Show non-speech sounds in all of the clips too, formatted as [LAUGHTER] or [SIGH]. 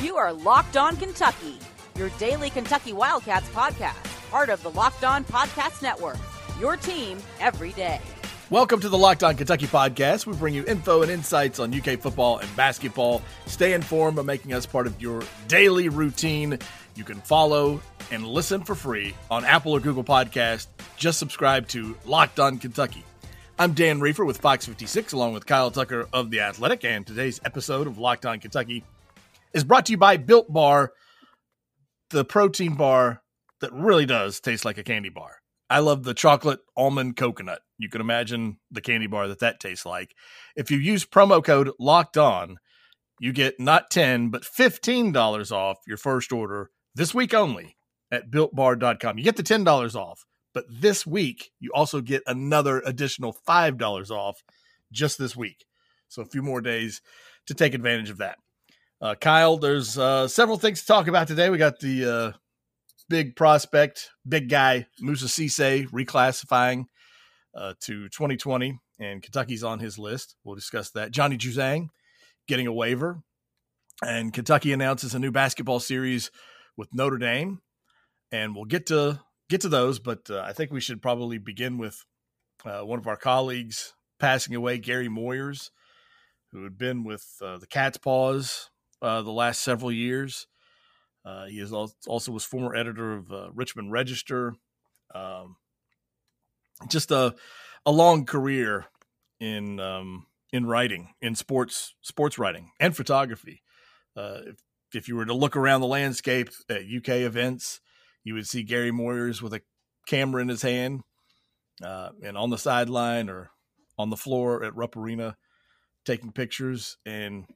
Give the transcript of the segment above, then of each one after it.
You are Locked On Kentucky, your daily Kentucky Wildcats podcast, part of the Locked On Podcast Network. Your team every day. Welcome to the Locked On Kentucky podcast. We bring you info and insights on UK football and basketball. Stay informed by making us part of your daily routine. You can follow and listen for free on Apple or Google Podcast. Just subscribe to Locked On Kentucky. I'm Dan Rieffer with Fox 56, along with Kyle Tucker of The Athletic, and today's episode of Locked On Kentucky is brought to you by Built Bar, the protein bar that really does taste like a candy bar. I love the chocolate almond coconut. You can imagine the candy bar that that tastes like. If you use promo code locked on, you get not 10, but $15 off your first order this week only at builtbar.com. You get the $10 off, but this week you also get another additional $5 off just this week. So a few more days to take advantage of that. Uh, Kyle, there's uh, several things to talk about today. We got the uh, big prospect, big guy, Moussa Cisse reclassifying uh, to 2020, and Kentucky's on his list. We'll discuss that. Johnny Juzang getting a waiver, and Kentucky announces a new basketball series with Notre Dame, and we'll get to get to those. But uh, I think we should probably begin with uh, one of our colleagues passing away, Gary Moyers, who had been with uh, the Cats' Pause uh, the last several years. Uh, he is also was former editor of uh, Richmond Register. Um, just a a long career in um, in writing, in sports sports writing and photography. If, if you were to look around the landscape at UK events, you would see Gary Moyers with a camera in his hand, uh, and on the sideline or on the floor at Rupp Arena, taking pictures. And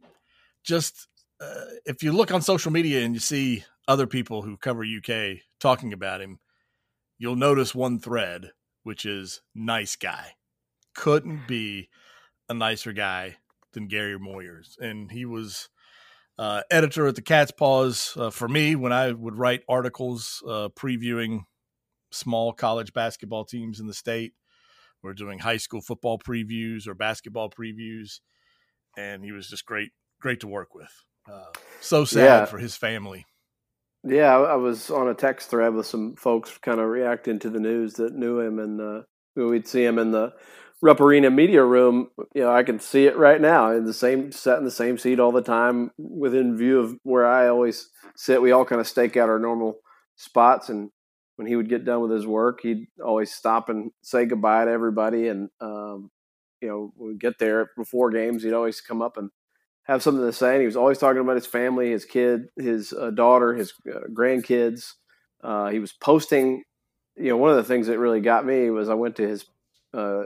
just uh, if you look on social media and you see other people who cover UK talking about him, you'll notice one thread, which is nice guy. Couldn't be a nicer guy than Gary Moyers. And he was uh, editor at the Cats' Pause uh, for me when I would write articles uh, previewing small college basketball teams in the state. We're doing high school football previews or basketball previews. And he was just great, great to work with. Uh, so sad yeah. for his family. Yeah, I was on a text thread with some folks kind of reacting to the news that knew him, and uh, we'd see him in the Rupp Arena media room. You know, I can see it right now in the same set in the same seat all the time, within view of where I always sit. We all kind of stake out our normal spots, and when he would get done with his work, he'd always stop and say goodbye to everybody. And um, you know, we get there before games, he'd always come up and have something to say. And he was always talking about his family, his kid, his uh, daughter, his uh, grandkids. Uh, he was posting. You know, one of the things that really got me was I went to his uh,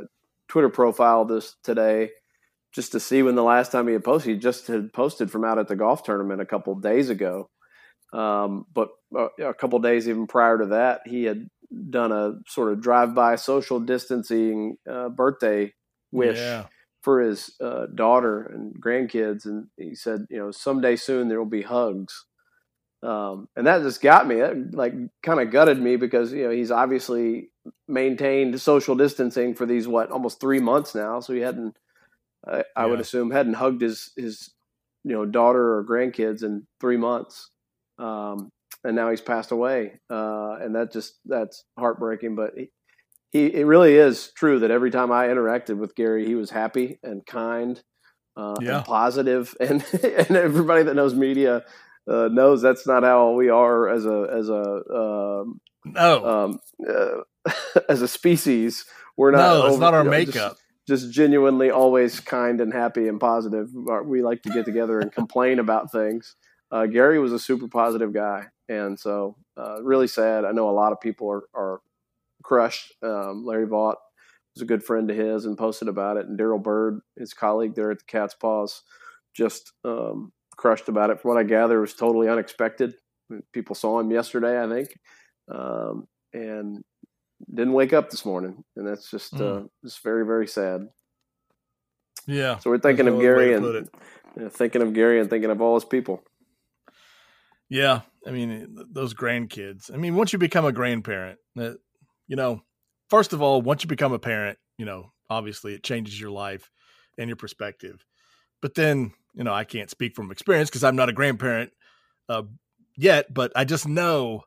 Twitter profile this today just to see when the last time he had posted. He just had posted from out at the golf tournament a couple days ago. Um, but uh, a couple days even prior to that, he had done a sort of drive-by social distancing uh, birthday wish. Yeah for his uh, daughter and grandkids, and he said, you know, someday soon there will be hugs. Um, and that just got me, it, like, kind of gutted me because you know he's obviously maintained social distancing for these what almost three months now, so he hadn't, I, I would assume, hadn't hugged his his you know daughter or grandkids in three months. Um, and now he's passed away, uh, and that just that's heartbreaking. But he, he it really is true that every time I interacted with Gary, he was happy and kind, uh, yeah. and positive, [LAUGHS] and and everybody that knows media uh, knows that's not how we are as a as a um, no um, uh, [LAUGHS] as a species. We're not. No, it's over, not our you know, makeup. Just, just, genuinely always kind and happy and positive. We like to get together and complain about things. Uh, Gary was a super positive guy, and so uh, really sad. I know a lot of people are, are crushed. Um, Larry Vaught was a good friend of his and posted about it. And Darrell Bird, his colleague there at the Cats' Pause, just um, crushed about it. From what I gather, it was totally unexpected. People saw him yesterday, I think, um, and didn't wake up this morning, and that's just mm. uh, just very very sad. Yeah. So we're thinking of Gary and thinking of Gary and thinking of all his people. Yeah, I mean those grandkids. I mean, once you become a grandparent, you know, first of all, once you become a parent, you know, obviously it changes your life and your perspective. But then, you know, I can't speak from experience because I'm not a grandparent uh, yet, but I just know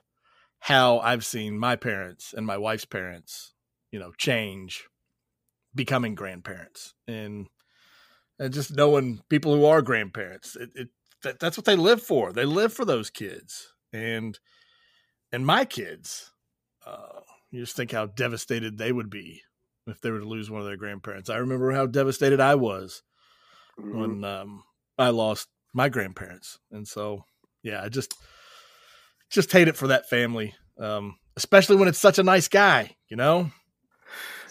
how I've seen my parents and my wife's parents, you know, change becoming grandparents. And and just knowing people who are grandparents it, it that, that's what they live for. They live for those kids. And and my kids uh, you just think how devastated they would be if they were to lose one of their grandparents. I remember how devastated i was mm-hmm. when um, i lost my grandparents. And so yeah i just just hate it for that family um, especially when it's such a nice guy you know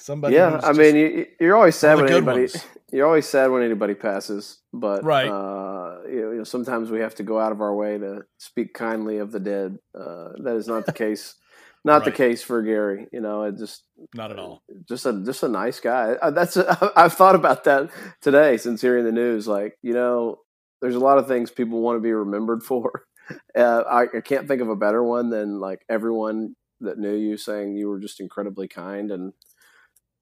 Somebody. Yeah, I mean, you, are always sad when anybody. Ones. [LAUGHS] You're always sad when anybody passes, but right. Uh, you, know, sometimes we have to go out of our way to speak kindly of the dead. Uh, that is not the [LAUGHS] case. Not right. the case for Gary. You know, it just not at all. Just a just a nice guy. That's a, [LAUGHS] I've thought about that today since hearing the news. Like, you know, there's a lot of things people want to be remembered for. Uh, I, I can't think of a better one than like everyone that knew you saying you were just incredibly kind and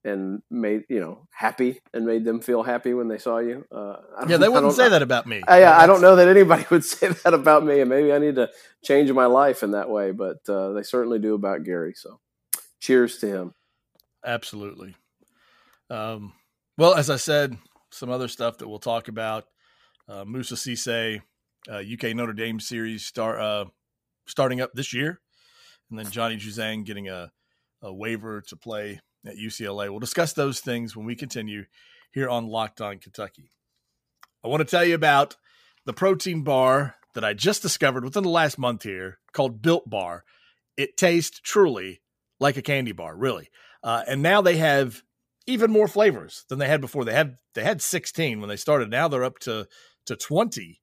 and made you know happy and made them feel happy when they saw you. Uh, yeah, they wouldn't say that about me. I, yeah, I don't know that anybody [LAUGHS] would say that about me, and maybe I need to change my life in that way. But uh, they certainly do about Gary. So, cheers to him. Absolutely. Um, well, as I said, some other stuff that we'll talk about. Uh, Moussa Cisse, UK uh, Notre Dame series start uh, starting up this year, and then Johnny Juzang getting a, a waiver to play at UCLA. We'll discuss those things when we continue here on Locked On Kentucky. I want to tell you about the protein bar that I just discovered within the last month here called Built Bar. It tastes truly like a candy bar, really. Uh, and now they have even more flavors than they had before. They had they had 16 when they started. Now they're up to to 20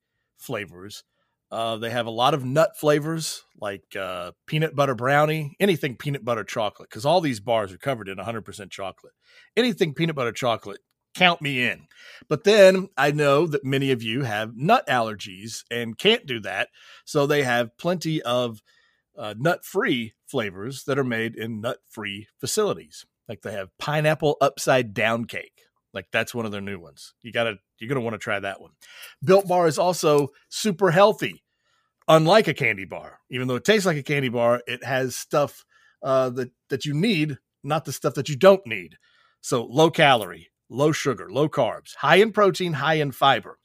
flavors. Uh, they have a lot of nut flavors like uh, peanut butter brownie, anything peanut butter chocolate, because all these bars are covered in 100% chocolate. Anything peanut butter chocolate, count me in. But then I know that many of you have nut allergies and can't do that. So they have plenty of uh, nut free flavors that are made in nut free facilities. Like they have pineapple upside down cake. Like that's one of their new ones. You gotta you're gonna want to try that one. Built Bar is also super healthy, unlike a candy bar. Even though it tastes like a candy bar, it has stuff uh, that that you need, not the stuff that you don't need. So low calorie, low sugar, low carbs, high in protein, high in fiber.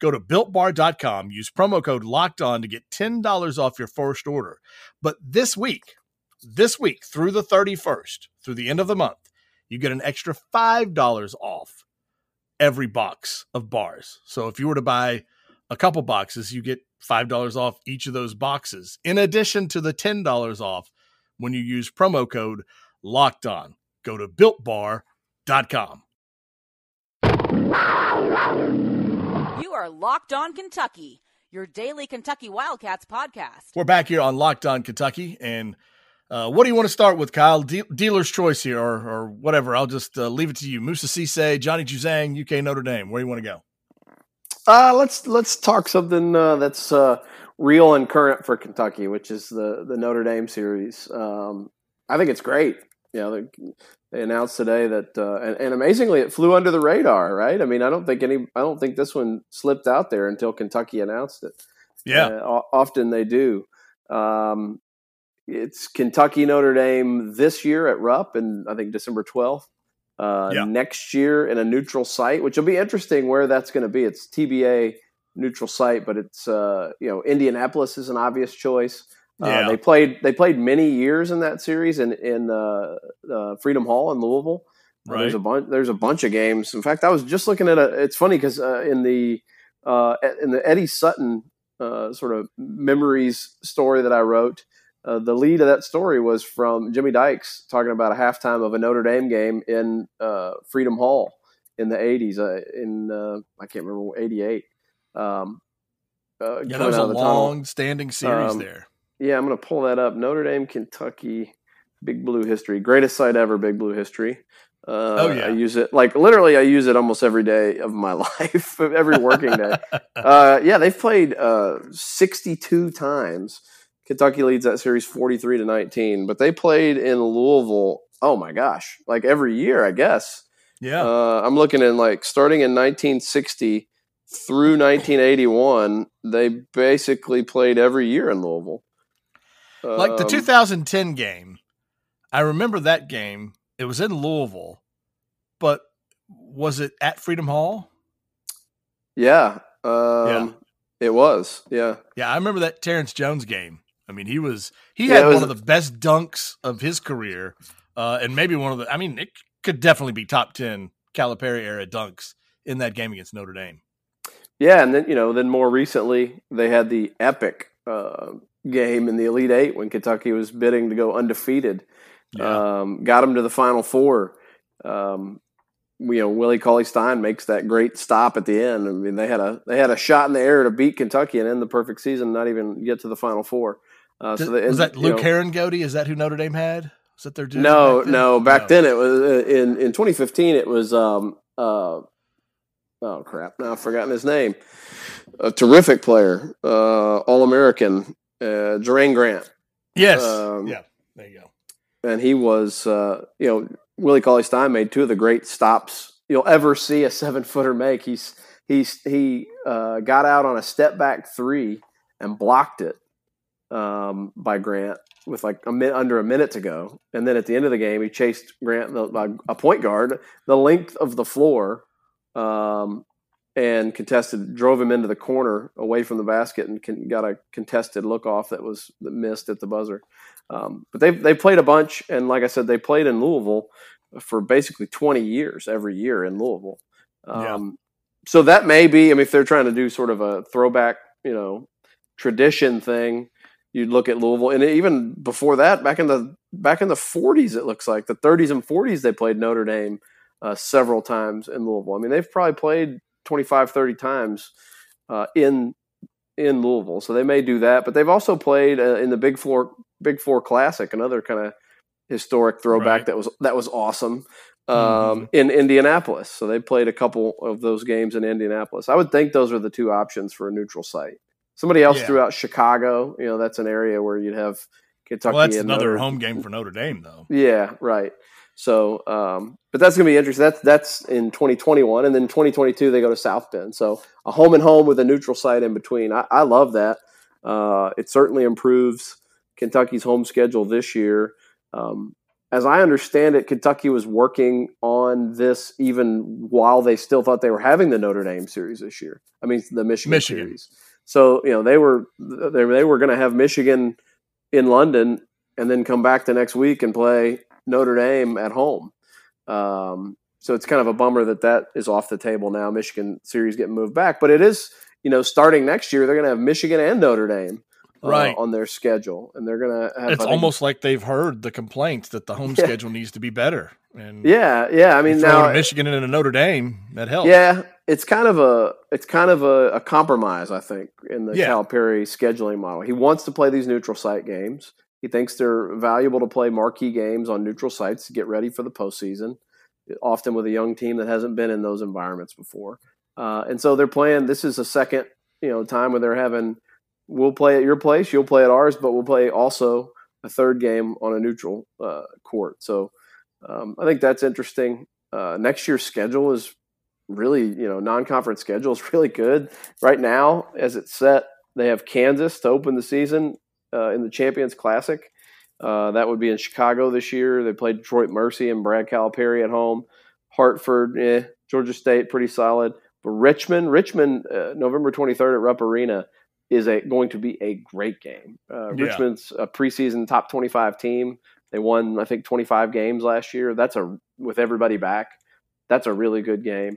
Go to builtbar.com, use promo code locked on to get $10 off your first order. But this week, this week through the 31st, through the end of the month, you get an extra $5 off every box of bars. So if you were to buy a couple boxes, you get $5 off each of those boxes, in addition to the $10 off when you use promo code locked on. Go to builtbar.com. You are Locked On Kentucky, your daily Kentucky Wildcats podcast. We're back here on Locked On Kentucky, and uh, what do you want to start with, Kyle? De- dealer's choice here, or, or whatever. I'll just uh, leave it to you. Moussa Cisse, Johnny Juzang, UK Notre Dame. Where do you want to go? Uh, let's let's talk something uh, that's uh, real and current for Kentucky, which is the the Notre Dame series. Um, I think it's great. You know, they, they announced today that, uh, and, and, amazingly, it flew under the radar. Right? I mean, I don't think any, I don't think this one slipped out there until Kentucky announced it. Yeah, often they do. Um, it's Kentucky Notre Dame this year at Rupp, and I think December twelfth. Uh, yeah. Next year in a neutral site, which will be interesting where that's going to be. It's TBA neutral site, but it's uh, you know Indianapolis is an obvious choice. Uh, yeah. they played they played many years in that series in in uh, uh, Freedom Hall in Louisville. Right. there's a bunch. There's a bunch of games. In fact, I was just looking at a. It's funny because in the in the Eddie Sutton sort of memories story that I wrote, uh, the lead of that story was from Jimmy Dykes talking about a halftime of a Notre Dame game in uh, Freedom Hall in the 80s. Uh, in uh, I can't remember 88. Um, uh, yeah, that was a long standing series um, there. Yeah, I'm going to pull that up. Notre Dame, Kentucky, Big Blue history, greatest site ever. Big Blue history. Uh, oh yeah, I use it like literally. I use it almost every day of my [LAUGHS] life, every working day. [LAUGHS] uh, yeah, they've played uh, 62 times. Kentucky leads that series 43 to 19, but they played in Louisville. Oh my gosh, like every year, I guess. Yeah. Uh, I'm looking in like starting in 1960 through 1981, they basically played every year in Louisville. like the Um, 2010 game, I remember that game. It was in Louisville, but was it at Freedom Hall? Yeah. Um, Yeah. It was. Yeah. Yeah, I remember that Terrence Jones game. I mean, he was he Yeah, had was- one of the best dunks of his career, uh, and maybe one of the. I mean, it could definitely be top ten Calipari era dunks in that game against Notre Dame. Yeah. And then, you know, then more recently, they had the epic uh, game in the Elite Eight when Kentucky was bidding to go undefeated. Yeah, Um, got them to the Final Four. Um, you know, Willie Cauley Stein makes that great stop at the end. I mean, they had a they had a shot in the air to beat Kentucky and end the perfect season, not even get to the Final Four. Uh, Did- so they, was that Luke know- Heron? Is that who Notre Dame had? Was that their dude? No, back then? no. Back then, it was uh, in in 2015. It was um uh oh crap. Now I've forgotten his name. A terrific player, uh, All American, uh, Jerian Grant. Yes. Um, yeah. There you go. and he was, uh, you know, Willie Cauley Stein made two of the great stops you'll ever see a seven footer make. He's he's he uh, got out on a step back three and blocked it um, by Grant with like a minute under a minute to go, and then at the end of the game, he chased Grant the, by a point guard the length of the floor. Um, and contested, drove him into the corner away from the basket, and con- got a contested look off that was that missed at the buzzer. Um, but they they played a bunch, and like I said, they played in Louisville for basically 20 years every year in Louisville. Um, Yeah. So that may be, I mean, if they're trying to do sort of a throwback, you know, tradition thing, you'd look at Louisville, and even before that, back in the back in the 40s, it looks like the 30s and 40s, they played Notre Dame uh, several times in Louisville. I mean, they've probably played 25, 30 times uh, in in Louisville, so they may do that. But they've also played uh, in the Big Four Big Four Classic, another kind of historic throwback Right. that was that was awesome um, Mhm. in Indianapolis. So they played a couple of those games in Indianapolis. I would think those are the two options for a neutral site. Somebody else Yeah. threw out Chicago. You know, that's an area where you'd have Kentucky. Well, that's another Notre- home game for Notre Dame, though. yeah, right. So, um, but that's going to be interesting. That's that's in 2021, and then 2022 they go to South Bend. So a home and home with a neutral site in between. I, I love that. Uh, it certainly improves Kentucky's home schedule this year. Um, as I understand it, Kentucky was working on this even while they still thought they were having the Notre Dame series this year. I mean, the Michigan, Michigan. series. So you know they were they, they were going to have Michigan in London and then come back the next week and play Notre Dame at home. Um, so it's kind of a bummer that that is off the table now. Michigan series getting moved back, but it is you know starting next year they're going to have Michigan and Notre Dame uh, Right. on their schedule, and they're going to have. It's think- almost like they've heard the complaints that the home [LAUGHS] Yeah. schedule needs to be better. And yeah, yeah. I mean now Michigan and a Notre Dame, that helps. Yeah, it's kind of a it's kind of a, a compromise, I think, in the Yeah. Calipari scheduling model. He wants to play these neutral site games. He thinks they're valuable to play marquee games on neutral sites to get ready for the postseason, often with a young team that hasn't been in those environments before. Uh, and so they're playing. This is a second, you know, time where they're having. We'll play at your place. You'll play at ours, but we'll play also a third game on a neutral uh, court. So um, I think that's interesting. Uh, next year's schedule is really, you know, non-conference schedule is [LAUGHS] really good right now. As it's set, they have Kansas to open the season uh, in the Champions Classic. Uh, that would be in Chicago this year. They played Detroit Mercy and Brad Calipari at home. Hartford, eh, Georgia State, pretty solid. But Richmond, Richmond, uh, November 23rd at Rupp Arena is a going to be a great game. Uh, Yeah. Richmond's a preseason top 25 team. They won, I think, 25 games last year. That's a with everybody back. That's a really good game.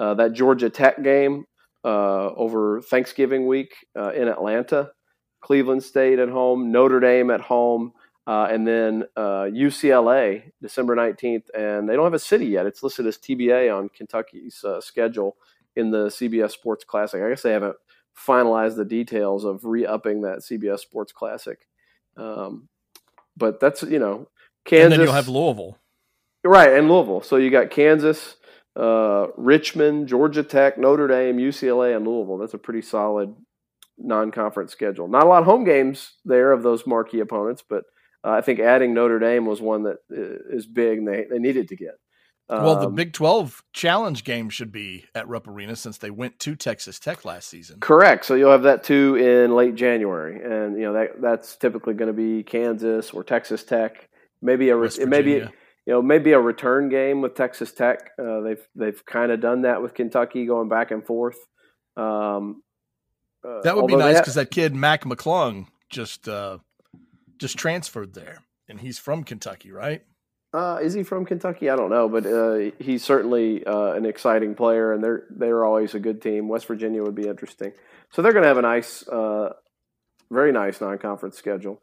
Uh, that Georgia Tech game uh, over Thanksgiving week uh, in Atlanta, Cleveland State at home, Notre Dame at home, uh, and then uh, UCLA December 19th. And they don't have a city yet. It's listed as TBA on Kentucky's uh, schedule in the CBS Sports Classic. I guess they haven't finalized the details of re-upping that CBS Sports Classic. Um, but that's you know Kansas. And then you'll have Louisville. Right, and Louisville. So you got Kansas, uh, Richmond, Georgia Tech, Notre Dame, UCLA, and Louisville. That's a pretty solid non-conference schedule. Not a lot of home games there of those marquee opponents, but uh, I think adding Notre Dame was one that uh, big and they, they needed to get. well, the um, Big 12 challenge game should be at Rupp Arena since they went to Texas Tech last season. Correct. So you'll have that too in late January. And, you know, that that's typically going to be Kansas or Texas Tech. Maybe a, it may be, you know, maybe a return game with Texas Tech. Uh, they've, they've kind of done that with Kentucky going back and forth. Um, uh, that would be nice because that kid, Mac McClung, just, uh, just transferred there and he's from Kentucky, right? Uh, is he from Kentucky? I don't know, but uh, he's certainly uh, an exciting player, and they're they're always a good team. West Virginia would be interesting, so they're going to have a nice, uh, very nice non-conference schedule.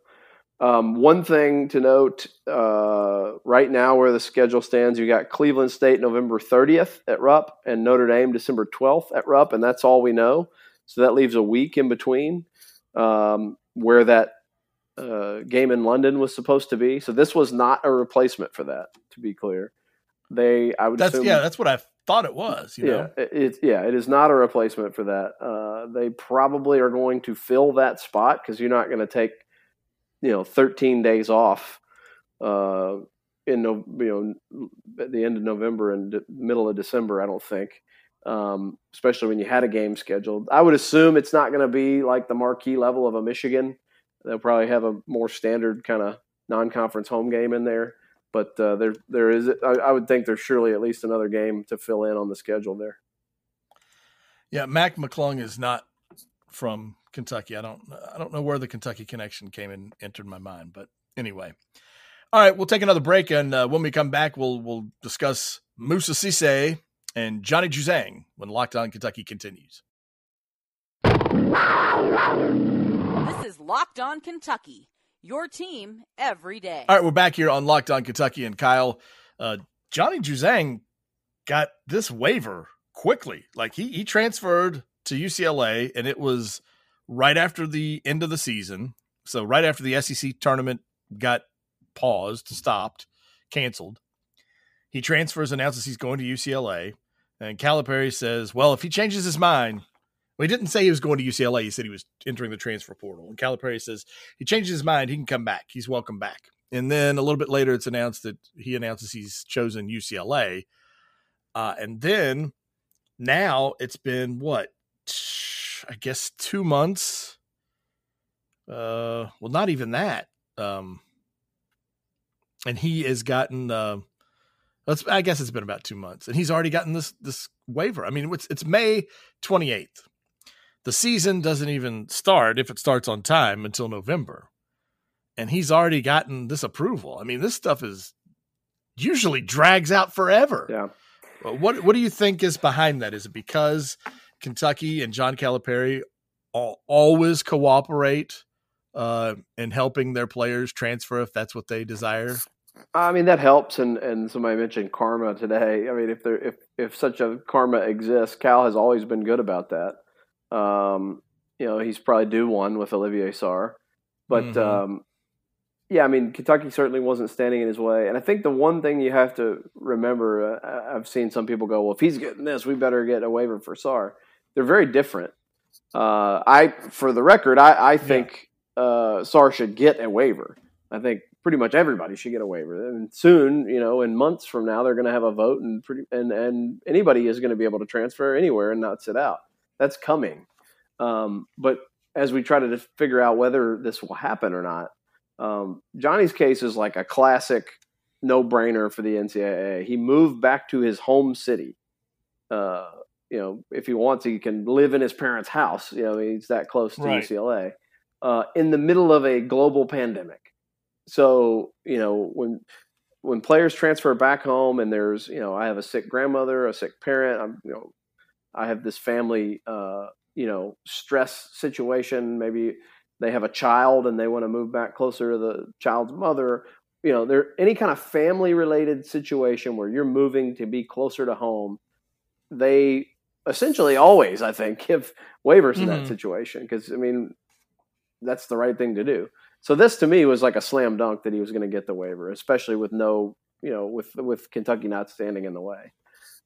Um, one thing to note uh, right now, where the schedule stands, you got Cleveland State November 30th at Rupp, and Notre Dame December 12th at Rupp, and that's all we know. So that leaves a week in between um, where that uh, game in London was supposed to be. So this was not a replacement for that. To be clear, they I would that's assume, yeah that's what I thought it was. yeah, know? it, yeah it is not a replacement for that. Uh, they probably are going to fill that spot because you're not going to take you know 13 days off. Uh, in you know at the end of November and de- middle of December, I don't think. Um, especially when you had a game scheduled. I would assume it's not going to be like the marquee level of a Michigan They'll probably have a more standard kind of non-conference home game in there, but uh, there there is. I, I, would think there's surely at least another game to fill in on the schedule there. Yeah, Mac McClung is not from Kentucky. I don't I don't know where the Kentucky connection came and entered my mind, but anyway. All right, we'll take another break, and uh, when we come back, we'll we'll discuss Moussa Cisse and Johnny Juzang when Locked On Kentucky continues. This is Locked On Kentucky, your team every day. All right, we're back here on Locked On Kentucky, and Kyle, uh, Johnny Juzang got this waiver quickly. Like he he transferred to UCLA, and it was right after the end of the season. So right after the SEC tournament got paused, stopped, canceled. He transfers, announces he's going to UCLA, and Calipari says, "Well, if he changes his mind, well, he didn't say he was going to UCLA. He said he was entering the transfer portal. And Calipari says he changes his mind. He can come back. He's welcome back. And then a little bit later, it's announced that he announces he's chosen UCLA. Uh, and then now it's been what? I guess two months. Uh, well, not even that. Um, and he has gotten. Uh, let's. I guess it's been about two months, and he's already gotten this this waiver. I mean, it's it's May twenty eighth the season doesn't even start if it starts on time until November. And he's already gotten this approval. I mean, this stuff is usually drags out forever. Yeah. What what do you think is behind that? Is it because Kentucky and John Calipari always cooperate uh, in helping their players transfer if that's what they desire? I mean that helps, and and somebody mentioned karma today. I mean, if there if if such a karma exists, Cal has always been good about that. Um, you know, he's probably due one with Olivier Sarr. But mm-hmm. um, yeah, I mean, Kentucky certainly wasn't standing in his way. And I think the one thing you have to remember, uh, I've seen some people go, well, if he's getting this, we better get a waiver for Sarr. They're very different. Uh, I, for the record, I, I think yeah. uh, Sarr should get a waiver. I think pretty much everybody should get a waiver. And soon, you know, in months from now, they're going to have a vote, and pretty, and and anybody is going to be able to transfer anywhere and not sit out. That's coming. Um, but as we try to figure out whether this will happen or not, um, Johnny's case is like a classic no brainer for the NCAA. He moved back to his home city. Uh, you know, if he wants, he can live in his parents' house. You know, he's that close to right. UCLA uh, in the middle of a global pandemic. So, you know, when when players transfer back home and there's, you know, I have a sick grandmother, a sick parent, I'm, you know, I have this family, uh, you know, stress situation. Maybe they have a child and they want to move back closer to the child's mother. You know, there any kind of family related situation where you're moving to be closer to home. They essentially always, I think, give waivers mm-hmm. in that mm-hmm. situation because I mean, that's the right thing to do. So this to me was like a slam dunk that he was going to get the waiver, especially with no, you know, with with Kentucky not standing in the way.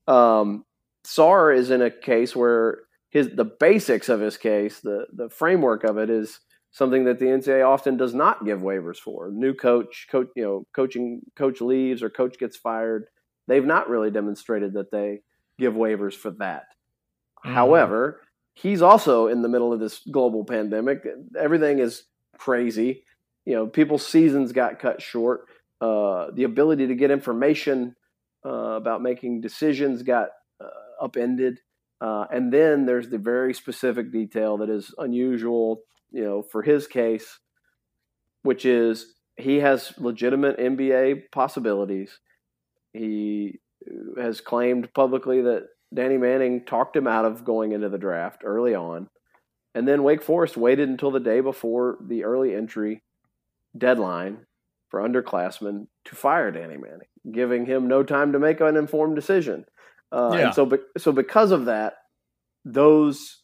Um, Sarr is in a case where his the basics of his case, the the framework of it is something that the NCAA often does not give waivers for. New coach, coach, you know, coaching coach leaves or coach gets fired. They've not really demonstrated that they give waivers for that. Mhm. However, he's also in the middle of this global pandemic. Everything is crazy. You know, people's seasons got cut short. Uh, the ability to get information uh, about making decisions got uh, upended. Uh, and then there's the very specific detail that is unusual, you know, for his case, which is he has legitimate NBA possibilities. He has claimed publicly that Danny Manning talked him out of going into the draft early on. And then Wake Forest waited until the day before the early entry deadline for underclassmen to fire Danny Manning, giving him no time to make an informed decision. Uh, Yeah. And so, be- so because of that, those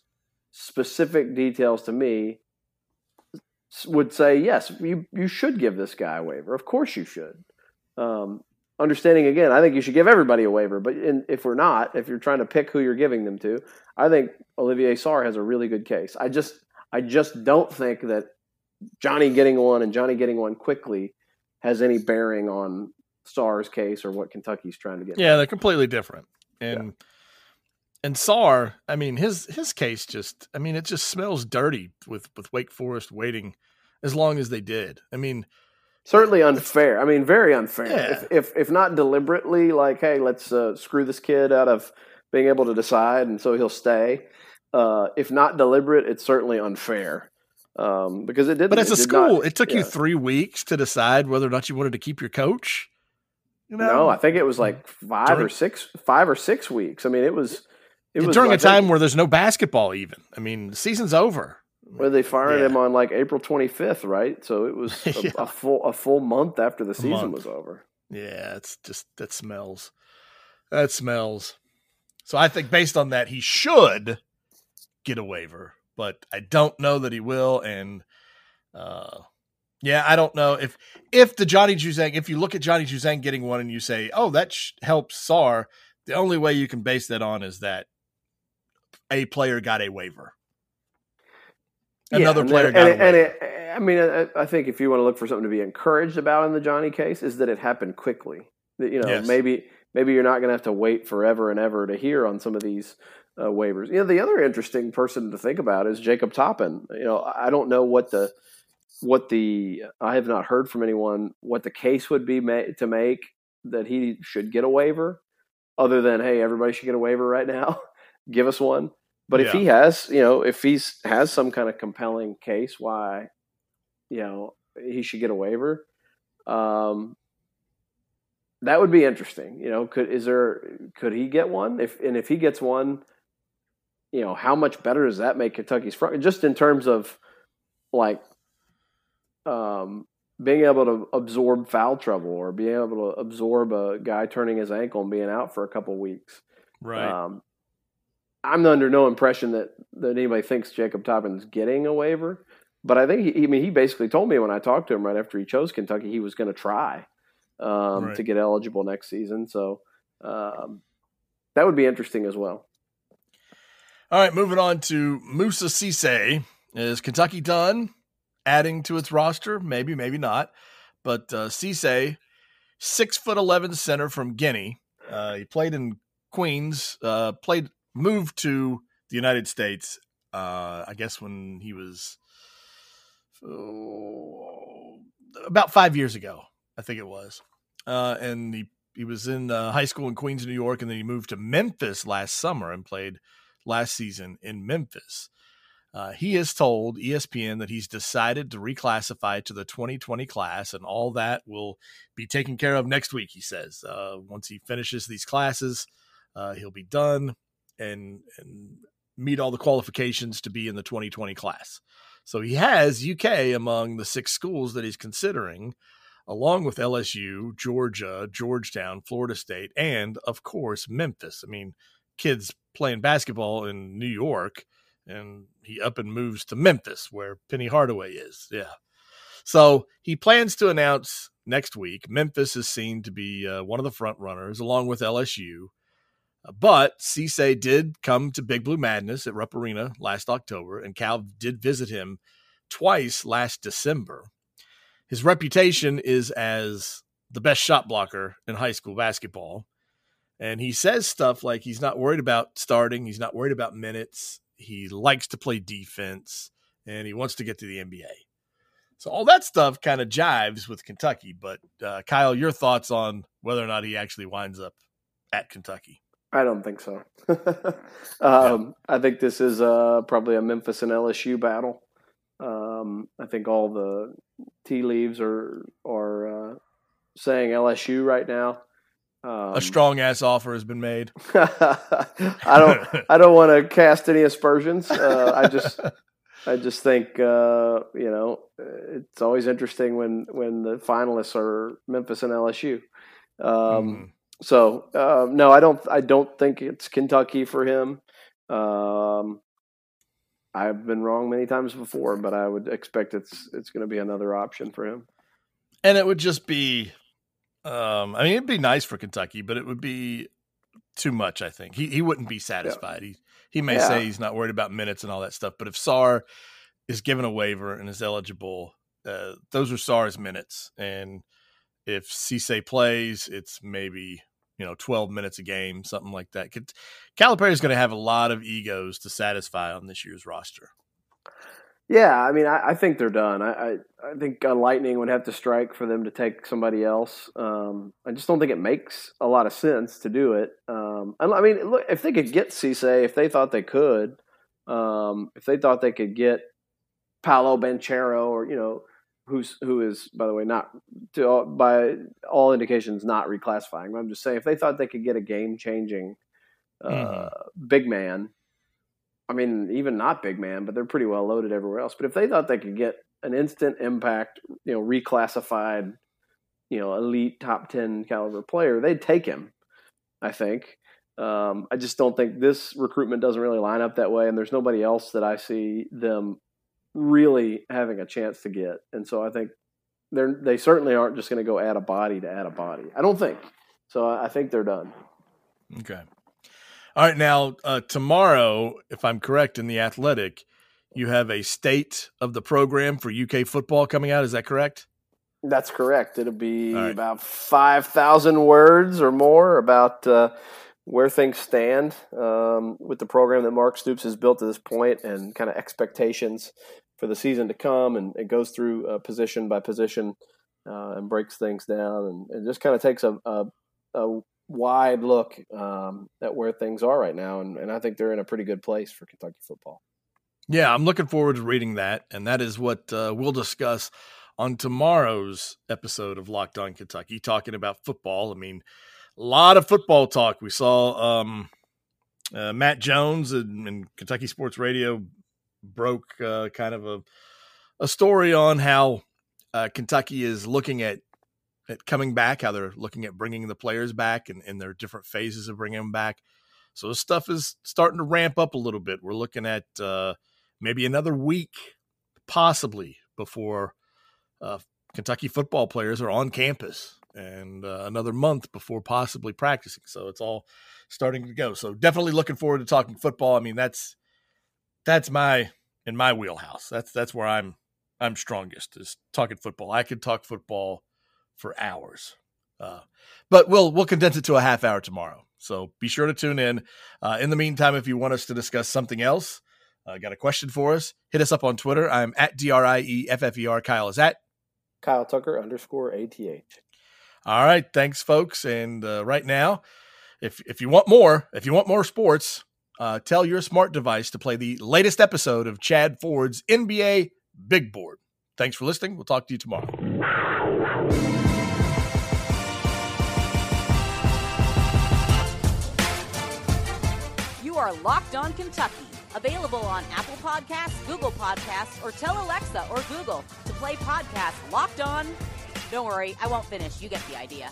specific details to me would say yes, you you should give this guy a waiver. Of course, you should. Um, understanding again, I think you should give everybody a waiver. But in, if we're not, if you're trying to pick who you're giving them to, I think Olivier Sarr has a really good case. I just I just don't think that Johnny getting one and Johnny getting one quickly has any bearing on Sarr's case or what Kentucky's trying to get. Yeah, they're completely different. And and Sarr, I mean, his his case just I mean, it just smells dirty with with Wake Forest waiting as long as they did. I mean, certainly unfair. I mean, very unfair. Yeah. If, if if not deliberately, like, hey, let's uh, screw this kid out of being able to decide, and so he'll stay. Uh, if not deliberate, it's certainly unfair um, because it didn't. but as it a school, not- it took you 3 weeks to decide whether or not you wanted to keep your coach. You know? No, I think it was like five or six, five or six weeks. I mean, it was. It was during I a time where there's no basketball even. I mean, the season's over. Where they fired Yeah. him on like April 25th, right? So it was [LAUGHS] a, Yeah. a full a full month after the season month. was over. Yeah, it's just that smells. That smells. So I think based on that, he should get a waiver, but I don't know that he will. And uh, yeah, I don't know if if the Johnny Juzang, if you look at Johnny Juzang getting one and you say, oh, that sh- helps Sarr, the only way you can base that on is that a player got a waiver. Another and player and, it, and it, I mean, I, I think if you want to look for something to be encouraged about in the Johnny case, is that it happened quickly. That you know, Yes. maybe maybe you're not going to have to wait forever and ever to hear on some of these uh, waivers. You know, the other interesting person to think about is Jacob Toppin. You know, I don't know what the what the I have not heard from anyone what the case would be ma- to make that he should get a waiver, other than hey, everybody should get a waiver right now. [LAUGHS] Give us one. But if he has, you know, if he's has some kind of compelling case why, you know, he should get a waiver, um, that would be interesting. You know, could is there could he get one? If and if he gets one, you know, how much better does that make Kentucky's front? Just in terms of like, um, being able to absorb foul trouble or being able to absorb a guy turning his ankle and being out for a couple weeks. Right. Um, I'm under no impression that, that anybody thinks Jacob Toppin's getting a waiver, but I think he, I mean, he basically told me when I talked to him right after he chose Kentucky, he was going to try um, Right. to get eligible next season. So um, that would be interesting as well. All right, moving on to Moussa Cisse. Is Kentucky done adding to its roster? Maybe, maybe not. But uh, Cisse, six foot eleven center from Guinea. Uh, he played in Queens. Uh, played, moved to the United States. Uh, I guess when he was oh, about five years ago, I think it was. Uh, and he he was in uh, high school in Queens, New York, and then he moved to Memphis last summer and played last season in Memphis. Uh, he has told ESPN that he's decided to reclassify to the 2020 class, and all that will be taken care of next week. He says uh, once he finishes these classes, uh, he'll be done and and meet all the qualifications to be in the 2020 class. So he has UK among the six schools that he's considering, along with LSU, Georgia, Georgetown, Florida State, and of course Memphis. I mean, kids playing basketball in New York, and he up and moves to Memphis, where Penny Hardaway is. Yeah. So he plans to announce next week. Memphis is seen to be uh, one of the front runners, along with LSU. But Cisse did come to Big Blue Madness at Rupp Arena last October, and Cal did visit him twice last December. His reputation is as the best shot blocker in high school basketball. And he says stuff like he's not worried about starting, he's not worried about minutes, he likes to play defense, and he wants to get to the NBA. So all that stuff kind of jives with Kentucky. But uh, Kyle, your thoughts on whether or not he actually winds up at Kentucky? I don't think so. [LAUGHS] um. I think this is uh, probably a Memphis and LSU battle. Um, I think all the tea leaves are are uh, saying LSU right now. Um, a strong ass offer has been made. [LAUGHS] I don't. I don't want to cast any aspersions. Uh, I just. I just think uh, you know it's always interesting when when the finalists are Memphis and LSU. Um, mm. So uh, no, I don't. I don't think it's Kentucky for him. Um, I've been wrong many times before, but I would expect it's it's going to be another option for him. And it would just be um, I mean, it'd be nice for Kentucky, but it would be too much. I think he he wouldn't be satisfied. Yeah. He he may yeah. say he's not worried about minutes and all that stuff, but if Sarr is given a waiver and is eligible, uh, those are Sarr's minutes, and if Cisse plays, it's maybe you know 12 minutes a game, something like that. Calipari is going to have a lot of egos to satisfy on this year's roster. Yeah, I mean, I, I think they're done. I, I, I think a lightning would have to strike for them to take somebody else. Um, I just don't think it makes a lot of sense to do it. Um, I, mean, look, if they could get Cisse, if they thought they could, um, if they thought they could get Paolo Banchero, or you know, who's who is by the way not to all, by all indications not reclassifying. But I'm just saying, if they thought they could get a game changing uh, mm-hmm. big man I mean, even not big man, but they're pretty well loaded everywhere else. But if they thought they could get an instant impact, you know, reclassified, you know, elite top 10 caliber player, they'd take him, I think. Um, I just don't think this recruitment doesn't really line up that way. And there's nobody else that I see them really having a chance to get. And so I think they're, they certainly aren't just going to go add a body to add a body. I don't think. So I think they're done. Okay. All right, now uh, tomorrow, if I'm correct in the Athletic, you have a state of the program for UK football coming out. Is that correct? That's correct. It'll be right. about five thousand words or more about uh, where things stand um, with the program that Mark Stoops has built to this point, and kind of expectations for the season to come. And it goes through uh, position by position uh, and breaks things down, and it just kind of takes a, a, a wide look um, at where things are right now, and, and I think they're in a pretty good place for Kentucky football. Yeah, I'm looking forward to reading that, and that is what uh, we'll discuss on tomorrow's episode of Locked On Kentucky, talking about football. I mean, a lot of football talk. We saw um, uh, Matt Jones and, and, Kentucky Sports Radio broke uh, kind of a a story on how uh, Kentucky is looking at at coming back, how they're looking at bringing the players back and, and their different phases of bringing them back. So this stuff is starting to ramp up a little bit. We're looking at uh, maybe another week, possibly, before uh, Kentucky football players are on campus, and uh, another month before possibly practicing. So it's all starting to go. So definitely looking forward to talking football. I mean, that's that's my in my wheelhouse. That's that's where I'm I'm strongest is talking football. I could talk football for hours. Uh, but we'll we'll condense it to a half hour tomorrow. So be sure to tune in. Uh, in the meantime, if you want us to discuss something else, uh, got a question for us, hit us up on Twitter. I'm at D R I E F F E R. Kyle is at Kyle Tucker underscore A T H. All right, thanks, folks. And uh, right now, if if you want more, if you want more sports, uh, tell your smart device to play the latest episode of Chad Ford's NBA Big Board. Thanks for listening. We'll talk to you tomorrow. You are Locked On Kentucky, available on Apple Podcasts, Google Podcasts, or tell Alexa or Google to play podcast Locked On. Don't worry, I won't finish. You get the idea.